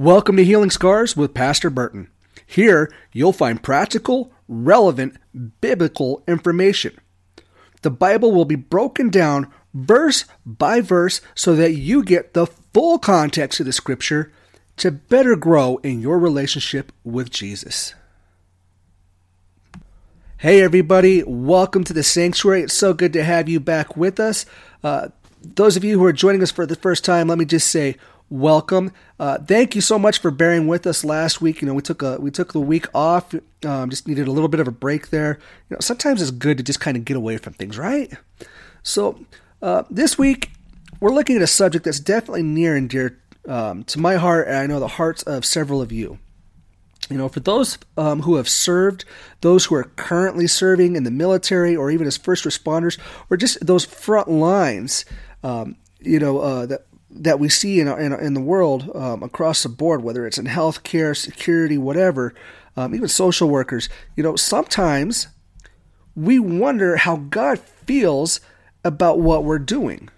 Welcome to Healing Scars with Pastor Burton. Here, you'll find practical, relevant, biblical information. The Bible will be broken down verse by verse so that you get the full context of the scripture to better grow in your relationship with Jesus. Hey, everybody, welcome to the sanctuary. It's so good to have you back with us. Uh, those of you who are joining us for the first time, let me just say welcome. Uh, thank you so much for bearing with us last week. You know, we took a we took the week off. Um, just needed a little bit of a break there. You know, sometimes it's good to just kind of get away from things, right? So uh, this week we're looking at a subject that's definitely near and dear um, to my heart, and I know the hearts of several of you. You know, for those um, who have served, those who are currently serving in the military, or even as first responders, or just those front lines, um, you know, uh, that that we see in, in, in the world um, across the board, whether it's in healthcare, security, whatever, um, even social workers, you know, sometimes we wonder how God feels about what we're doing.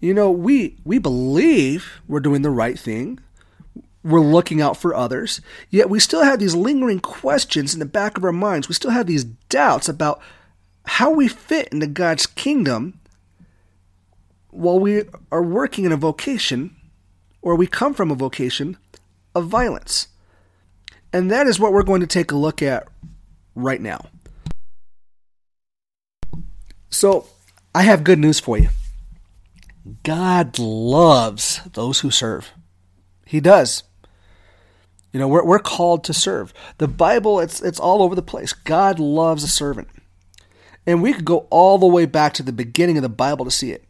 You know, we we believe we're doing the right thing. We're looking out for others, yet we still have these lingering questions in the back of our minds. We still have these doubts about how we fit into God's kingdom while we are working in a vocation, or we come from a vocation of violence. And that is what we're going to take a look at right now. So, I have good news for you. God loves those who serve. He does. You know, we're, we're called to serve. The Bible, it's, it's all over the place. God loves a servant. And we could go all the way back to the beginning of the Bible to see it.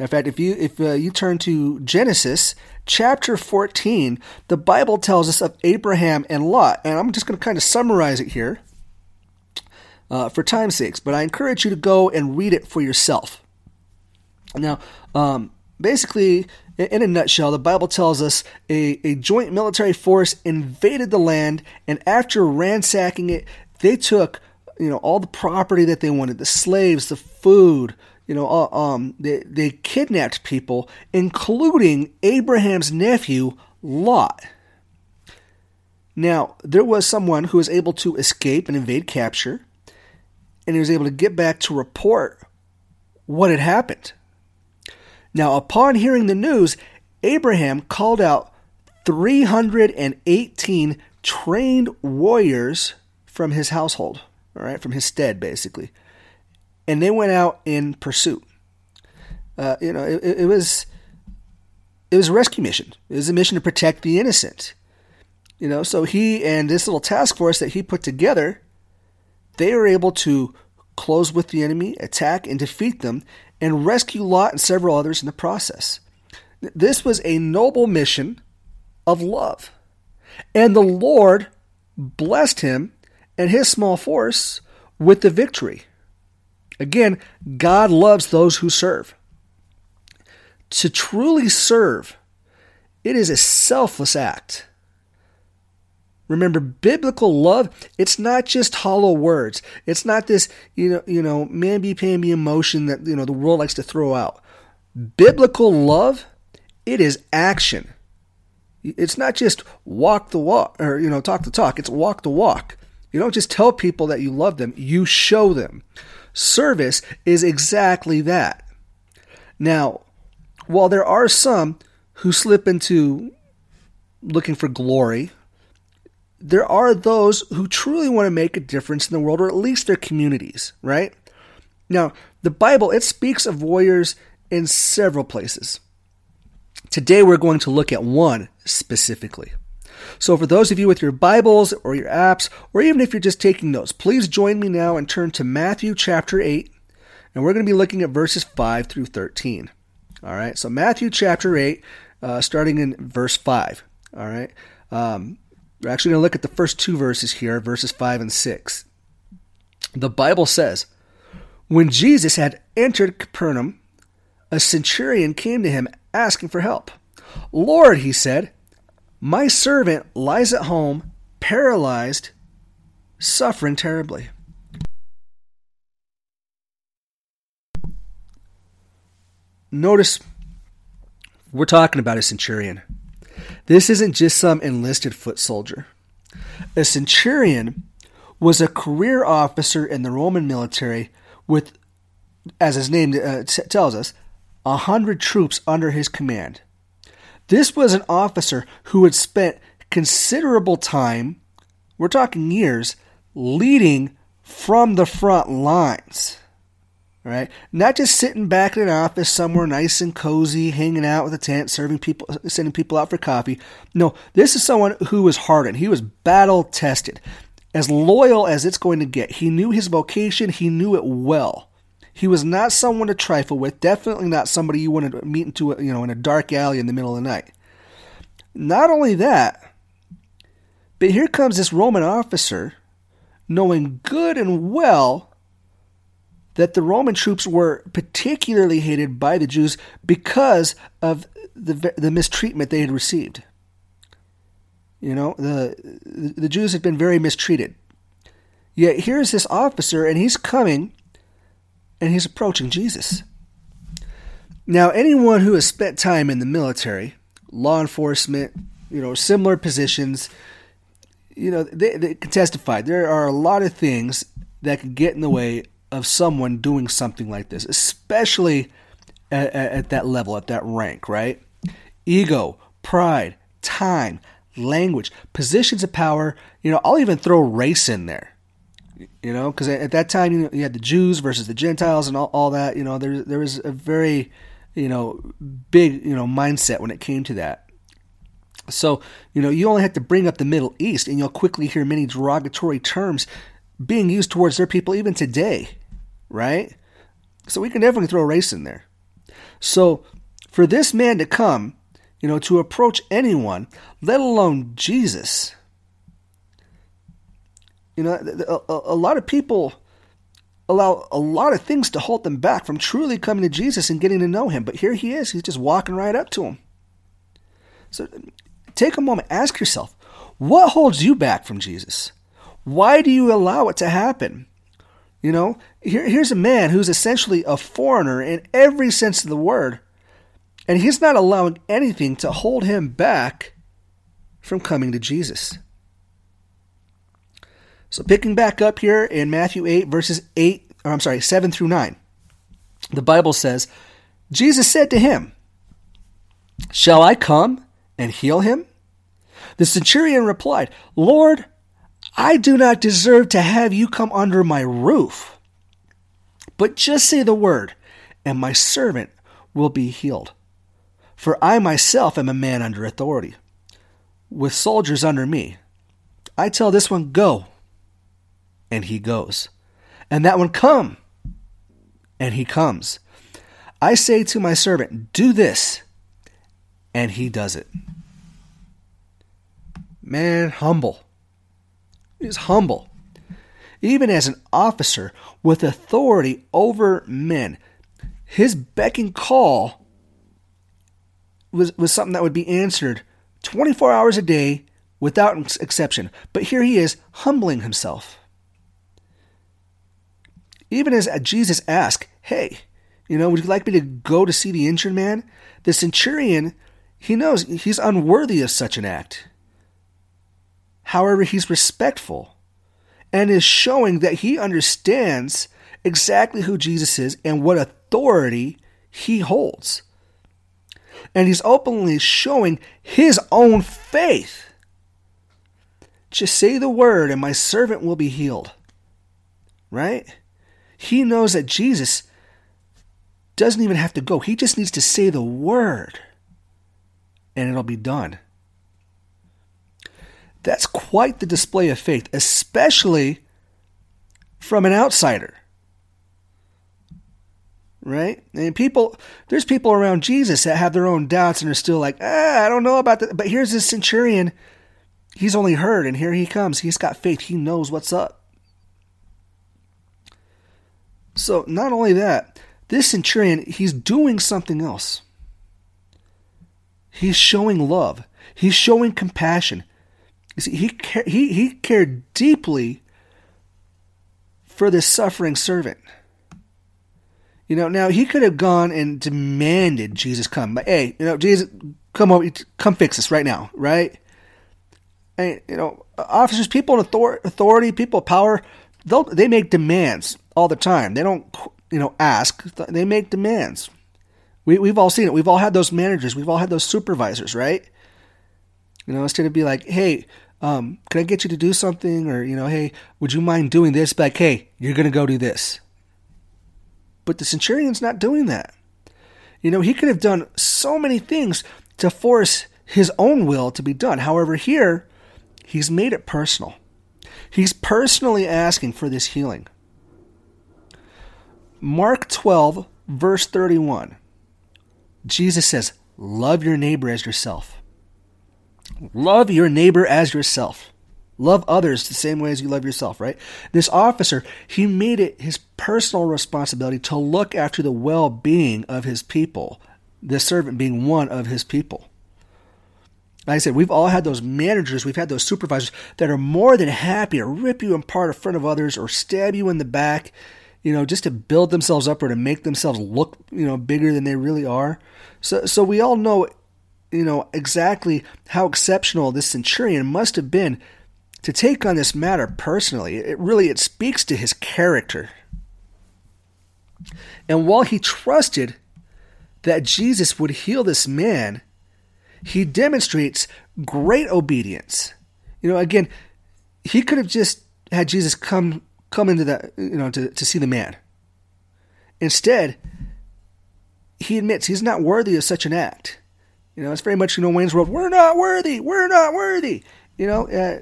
In fact, if you if uh, you turn to Genesis chapter 14, the Bible tells us of Abraham and Lot, and I'm just going to kind of summarize it here uh, for time's sakes. But I encourage you to go and read it for yourself. Now, um, basically, in a nutshell, the Bible tells us a, a joint military force invaded the land, and after ransacking it, they took you know all the property that they wanted, the slaves, the food you know, uh, um, they, they kidnapped people, including Abraham's nephew, Lot. Now, there was someone who was able to escape and evade capture, and he was able to get back to report what had happened. Now, upon hearing the news, Abraham called out 318 trained warriors from his household, all right, from his stead, basically and they went out in pursuit. Uh, you know, it, it, was it was a rescue mission. It was a mission to protect the innocent. You know, so he and this little task force that he put together, they were able to close with the enemy, attack and defeat them, and rescue Lot and several others in the process. This was a noble mission of love. And the Lord blessed him and his small force with the victory. Again, God loves those who serve. To truly serve, it is a selfless act. Remember, biblical love, it's not just hollow words. It's not this, you know, you know, mamby-pamby emotion that, you know, the world likes to throw out. Biblical love, it is action. It's not just walk the walk or, you know, talk the talk. It's walk the walk. You don't just tell people that you love them, you show them. Service is exactly that. Now, while there are some who slip into looking for glory, there are those who truly want to make a difference in the world, or at least their communities, right? Now, the Bible, it speaks of warriors in several places. Today, we're going to look at one specifically. So, for those of you with your Bibles or your apps, or even if you're just taking notes, please join me now and turn to Matthew chapter 8, and we're going to be looking at verses 5 through 13. All right, so Matthew chapter 8, uh, starting in verse 5. All right, um, we're actually going to look at the first two verses here, verses 5 and 6. The Bible says, When Jesus had entered Capernaum, a centurion came to him asking for help. Lord, he said, my servant lies at home, paralyzed, suffering terribly. Notice we're talking about a centurion. This isn't just some enlisted foot soldier. A centurion was a career officer in the Roman military with, as his name uh, t- tells us, a hundred troops under his command. This was an officer who had spent considerable time, we're talking years, leading from the front lines. Right? Not just sitting back in an office somewhere nice and cozy, hanging out with a tent, serving people, sending people out for coffee. No, this is someone who was hardened. He was battle tested as loyal as it's going to get. He knew his vocation, he knew it well. He was not someone to trifle with, definitely not somebody you want to meet into a, you know in a dark alley in the middle of the night. Not only that, but here comes this Roman officer knowing good and well that the Roman troops were particularly hated by the Jews because of the the mistreatment they had received. You know, the the Jews had been very mistreated. Yet here's this officer, and he's coming, and he's approaching Jesus. Now, anyone who has spent time in the military, law enforcement, you know, similar positions, you know, they, they can testify. There are a lot of things that can get in the way of someone doing something like this, especially at, at that level, at that rank, right? Ego, pride, time, language, positions of power. You know, I'll even throw race in there. You know, because at that time you, know, you had the Jews versus the Gentiles and all, all that. You know, there there was a very you know big you know mindset when it came to that. So you know you only have to bring up the Middle East, and you'll quickly hear many derogatory terms being used towards their people even today, right? So we can definitely throw race in there. So for this man to come you know, to approach anyone, let alone Jesus. You know, a, a, lot of people allow a lot of things to hold them back from truly coming to Jesus and getting to know him. But here he is, he's just walking right up to him. So take a moment, ask yourself, what holds you back from Jesus? Why do you allow it to happen? You know, here, here's a man who's essentially a foreigner in every sense of the word and he's not allowing anything to hold him back from coming to Jesus. So picking back up here in Matthew 8 verses 8 or I'm sorry, 7 through 9. The Bible says, Jesus said to him, "Shall I come and heal him?" The centurion replied, "Lord, I do not deserve to have you come under my roof. But just say the word, and my servant will be healed. For I myself am a man under authority, with soldiers under me. I tell this one, Go, and he goes. And that one, Come, and he comes. I say to my servant, Do this, and he does it. Man, humble. He's humble. Even as an officer with authority over men, his beck and call was, was something that would be answered 24 hours a day without exception. But here he is humbling himself. Even as Jesus asked, Hey, you know, would you like me to go to see the injured man? The centurion, he knows he's unworthy of such an act. However, he's respectful and is showing that he understands exactly who Jesus is and what authority he holds and he's openly showing his own faith. Just say the word, and my servant will be healed. Right? He knows that Jesus doesn't even have to go, he just needs to say the word, and it'll be done. That's quite the display of faith, especially from an outsider right? And people, there's people around Jesus that have their own doubts and are still like, ah, I don't know about that. But here's this centurion. He's only heard, and here he comes. He's got faith. He knows what's up. So, not only that, this centurion, he's doing something else. He's showing love. He's showing compassion. You see, he, he, he cared deeply for this suffering servant. You know, now he could have gone and demanded Jesus come. But hey, you know, Jesus, come over, come fix this right now, right? And, you know, officers, people in authority, people of power, they they make demands all the time. They don't, you know, ask. They make demands. We, we've all seen it. We've all had those managers. We've all had those supervisors, right? You know, instead of be like, hey, um, can I get you to do something? Or, you know, hey, would you mind doing this? Like, hey, you're going to go do this. But the centurion's not doing that. You know, he could have done so many things to force his own will to be done. However, here, he's made it personal. He's personally asking for this healing. Mark 12, verse 31. Jesus says, Love your neighbor as yourself. Love your neighbor as yourself. Love others the same way as you love yourself, right? This officer, he made it his personal responsibility to look after the well being of his people, the servant being one of his people. Like I said, we've all had those managers, we've had those supervisors that are more than happy to rip you apart in front of others or stab you in the back, you know, just to build themselves up or to make themselves look, you know, bigger than they really are. So, so we all know you know, exactly how exceptional this centurion must have been to take on this matter personally. It really it speaks to his character. And while he trusted that Jesus would heal this man, he demonstrates great obedience. You know, again, he could have just had Jesus come come into that, you know, to, to see the man. Instead, he admits he's not worthy of such an act. You know, it's very much, you know, Wayne's World. We're not worthy. We're not worthy. You know, uh,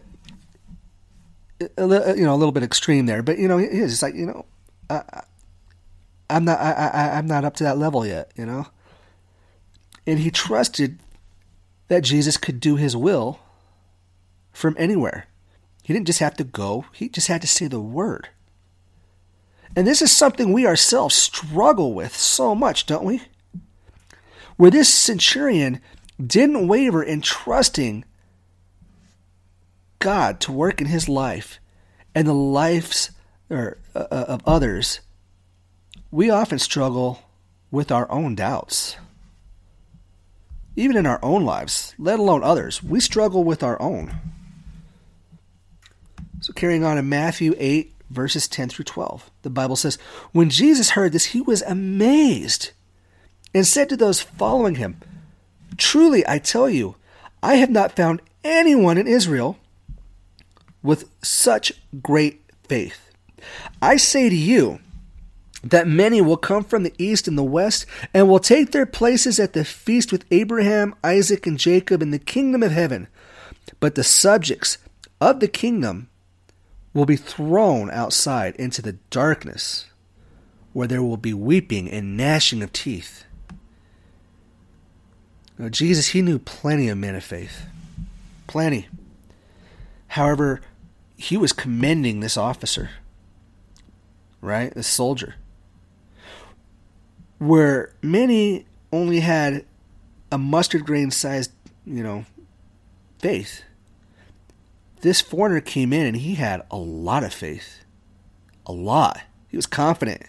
a, you know, a little bit extreme there, but you know, it's just like you know, I, I'm not, I, I, I'm not up to that level yet. You know, and he trusted that Jesus could do His will from anywhere. He didn't just have to go; he just had to say the word. And this is something we ourselves struggle with so much, don't we? where this centurion didn't waver in trusting God to work in his life and the lives or, uh, of others, we often struggle with our own doubts. Even in our own lives, let alone others, we struggle with our own. So, carrying on in Matthew 8, verses 10 through 12, the Bible says, When Jesus heard this, he was amazed and said to those following him, Truly I tell you, I have not found anyone in Israel with such great faith. I say to you that many will come from the east and the west and will take their places at the feast with Abraham, Isaac, and Jacob in the kingdom of heaven. But the subjects of the kingdom will be thrown outside into the darkness, where there will be weeping and gnashing of teeth. Now, Jesus, he knew plenty of men of faith. Plenty. However, he was commending this officer, right? This soldier. Where many only had a mustard grain sized, you know, faith. This foreigner came in and he had a lot of faith. A lot. He was confident.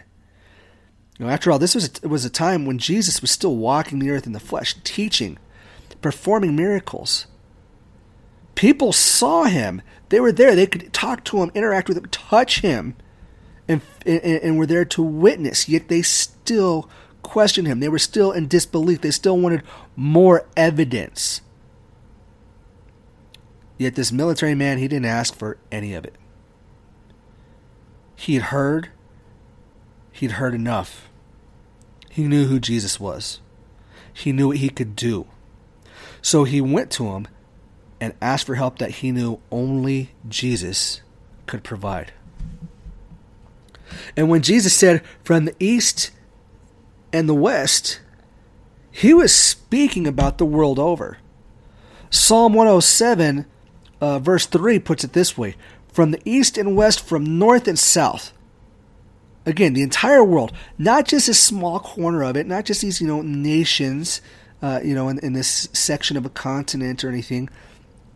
You know, after all, this was a, was a time when Jesus was still walking the earth in the flesh, teaching, performing miracles. People saw him. They were there. They could talk to him, interact with him, touch him, and, and, and were there to witness. Yet they still questioned him. They were still in disbelief. They still wanted more evidence. Yet this military man, he didn't ask for any of it. He had heard, he'd heard enough. He knew who Jesus was. He knew what he could do. So he went to him and asked for help that he knew only Jesus could provide. And when Jesus said, from the east and the west, he was speaking about the world over. Psalm 107, uh, verse 3 puts it this way From the east and west, from north and south, Again, the entire world, not just a small corner of it, not just these, you know, nations, uh, you know, in, in this section of a continent or anything.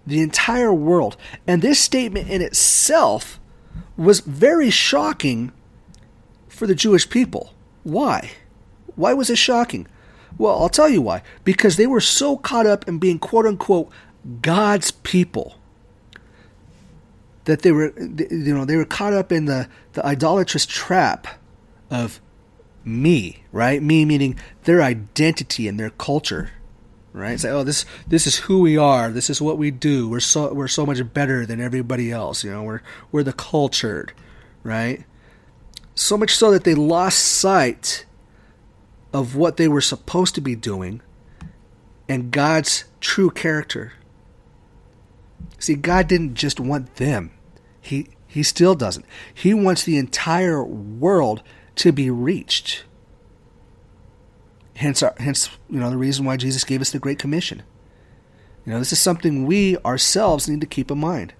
The entire world. And this statement in itself was very shocking for the Jewish people. Why? Why was it shocking? Well, I'll tell you why. Because they were so caught up in being quote unquote God's people that they were you know they were caught up in the the idolatrous trap of me, right? Me meaning their identity and their culture, right? It's like, oh, this this is who we are. This is what we do. We're so we're so much better than everybody else. You know, we're we're the cultured, right? So much so that they lost sight of what they were supposed to be doing and God's true character. See, God didn't just want them. He he still doesn't. He wants the entire world to be reached. Hence, our, hence, you know, the reason why Jesus gave us the Great Commission. You know, this is something we ourselves need to keep in mind.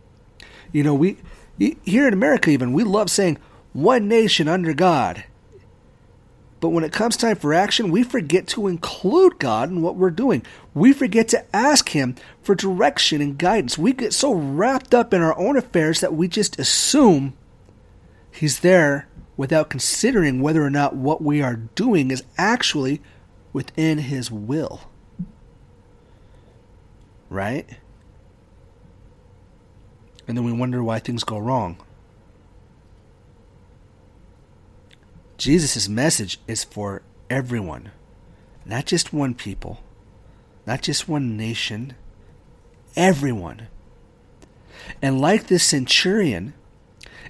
You know, we here in America, even we love saying "one nation under God," but when it comes time for action, we forget to include God in what we're doing. We forget to ask Him for direction and guidance. We get so wrapped up in our own affairs that we just assume He's there without considering whether or not what we are doing is actually within His will. Right? And then we wonder why things go wrong. Jesus' message is for everyone, not just one people, not just one nation, everyone. And like this centurion,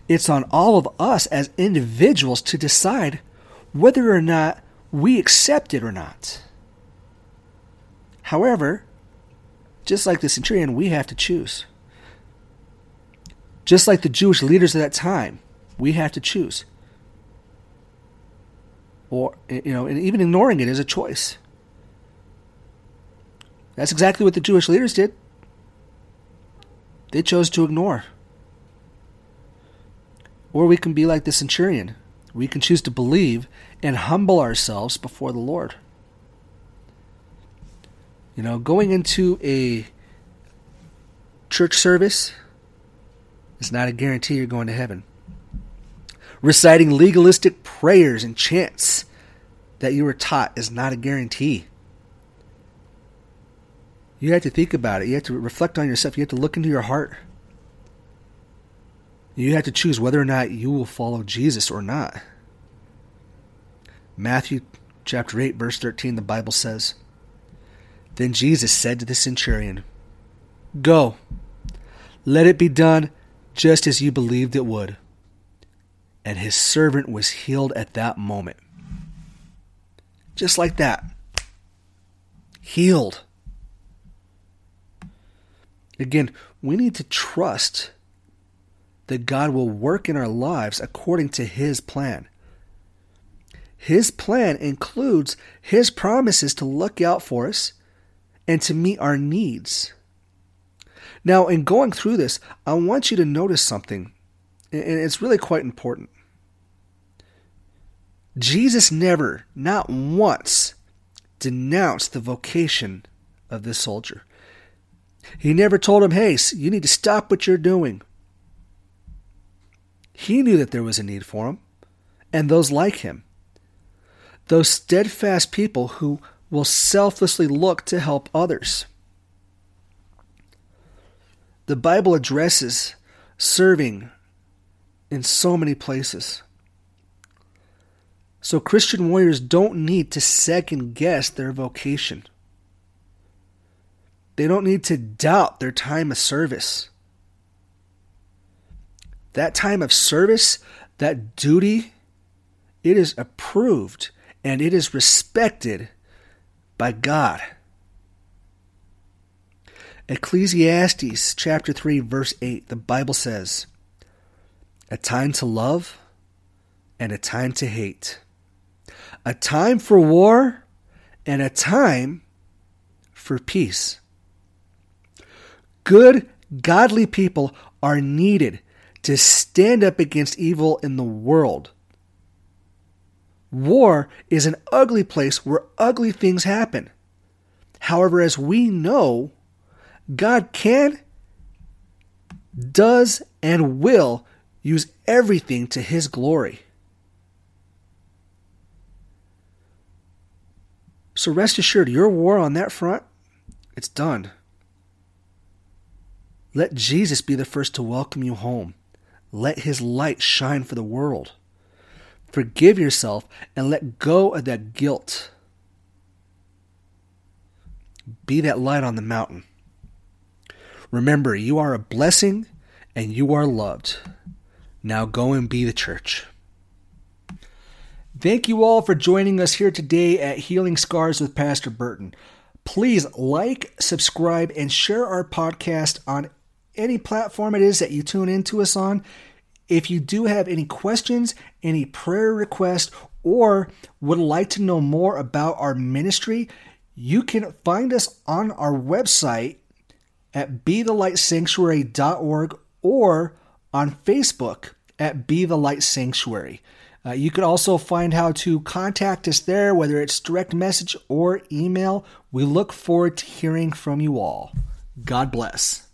it's on all of us as individuals to decide whether or not we accept it or not. However, just like the centurion, we have to choose. Just like the Jewish leaders at that time, we have to choose. Or, you know, and even ignoring it is a choice. That's exactly what the Jewish leaders did. They chose to ignore. Or we can be like the centurion. We can choose to believe and humble ourselves before the Lord. You know, going into a church service is not a guarantee you're going to heaven. Reciting legalistic prayers and chants that you were taught is not a guarantee. You have to think about it. You have to reflect on yourself. You have to look into your heart. You have to choose whether or not you will follow Jesus or not. Matthew chapter 8 verse 13 the Bible says, Then Jesus said to the centurion, Go, let it be done just as you believed it would. And his servant was healed at that moment. Just like that. Healed. Again, we need to trust that God will work in our lives according to His plan. His plan includes His promises to look out for us and to meet our needs. Now, in going through this, I want you to notice something, and it's really quite important. Jesus never, not once, denounced the vocation of this soldier. He never told him, hey, you need to stop what you're doing. He knew that there was a need for him, and those like him. Those steadfast people who will selflessly look to help others. The Bible addresses serving in so many places. So Christian warriors don't need to second guess their vocation. They don't need to doubt their time of service. That time of service, that duty, it is approved and it is respected by God. Ecclesiastes chapter 3 verse 8 the Bible says a time to love and a time to hate a time for war and a time for peace. Good, godly people are needed to stand up against evil in the world. War is an ugly place where ugly things happen. However, as we know, God can, does, and will use everything to His glory. So rest assured, your war on that front, it's done. Let Jesus be the first to welcome you home. Let his light shine for the world. Forgive yourself and let go of that guilt. Be that light on the mountain. Remember, you are a blessing and you are loved. Now go and be the church. Thank you all for joining us here today at Healing Scars with Pastor Burton. Please like, subscribe, and share our podcast on any platform it is that you tune into us on. If you do have any questions, any prayer requests, or would like to know more about our ministry, you can find us on our website at bethelightsanctuary.org or on Facebook at Be the Light Sanctuary. Uh, you can also find how to contact us there, whether it's direct message or email. We look forward to hearing from you all. God bless.